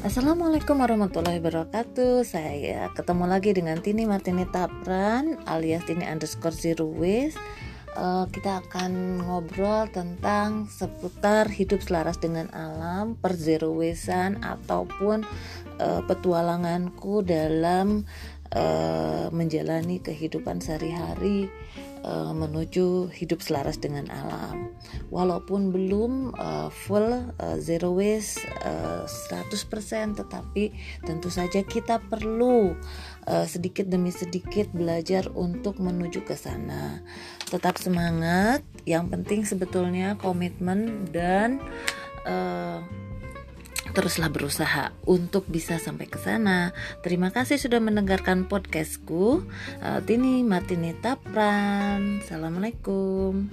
Assalamualaikum warahmatullahi wabarakatuh. Saya ketemu lagi dengan Tini Martini Tapran alias Tini underscore zero waste uh, Kita akan ngobrol tentang seputar hidup selaras dengan alam Per zero wastean ataupun uh, petualanganku dalam uh, menjalani kehidupan sehari-hari uh, menuju hidup selaras dengan alam. Walaupun belum uh, full uh, zero waste uh, 100% tetapi tentu saja kita perlu uh, sedikit demi sedikit belajar untuk menuju ke sana. Tetap semangat, yang penting sebetulnya komitmen dan uh, teruslah berusaha untuk bisa sampai ke sana. Terima kasih sudah mendengarkan podcastku. Uh, Tini Martini Tapran. Assalamualaikum.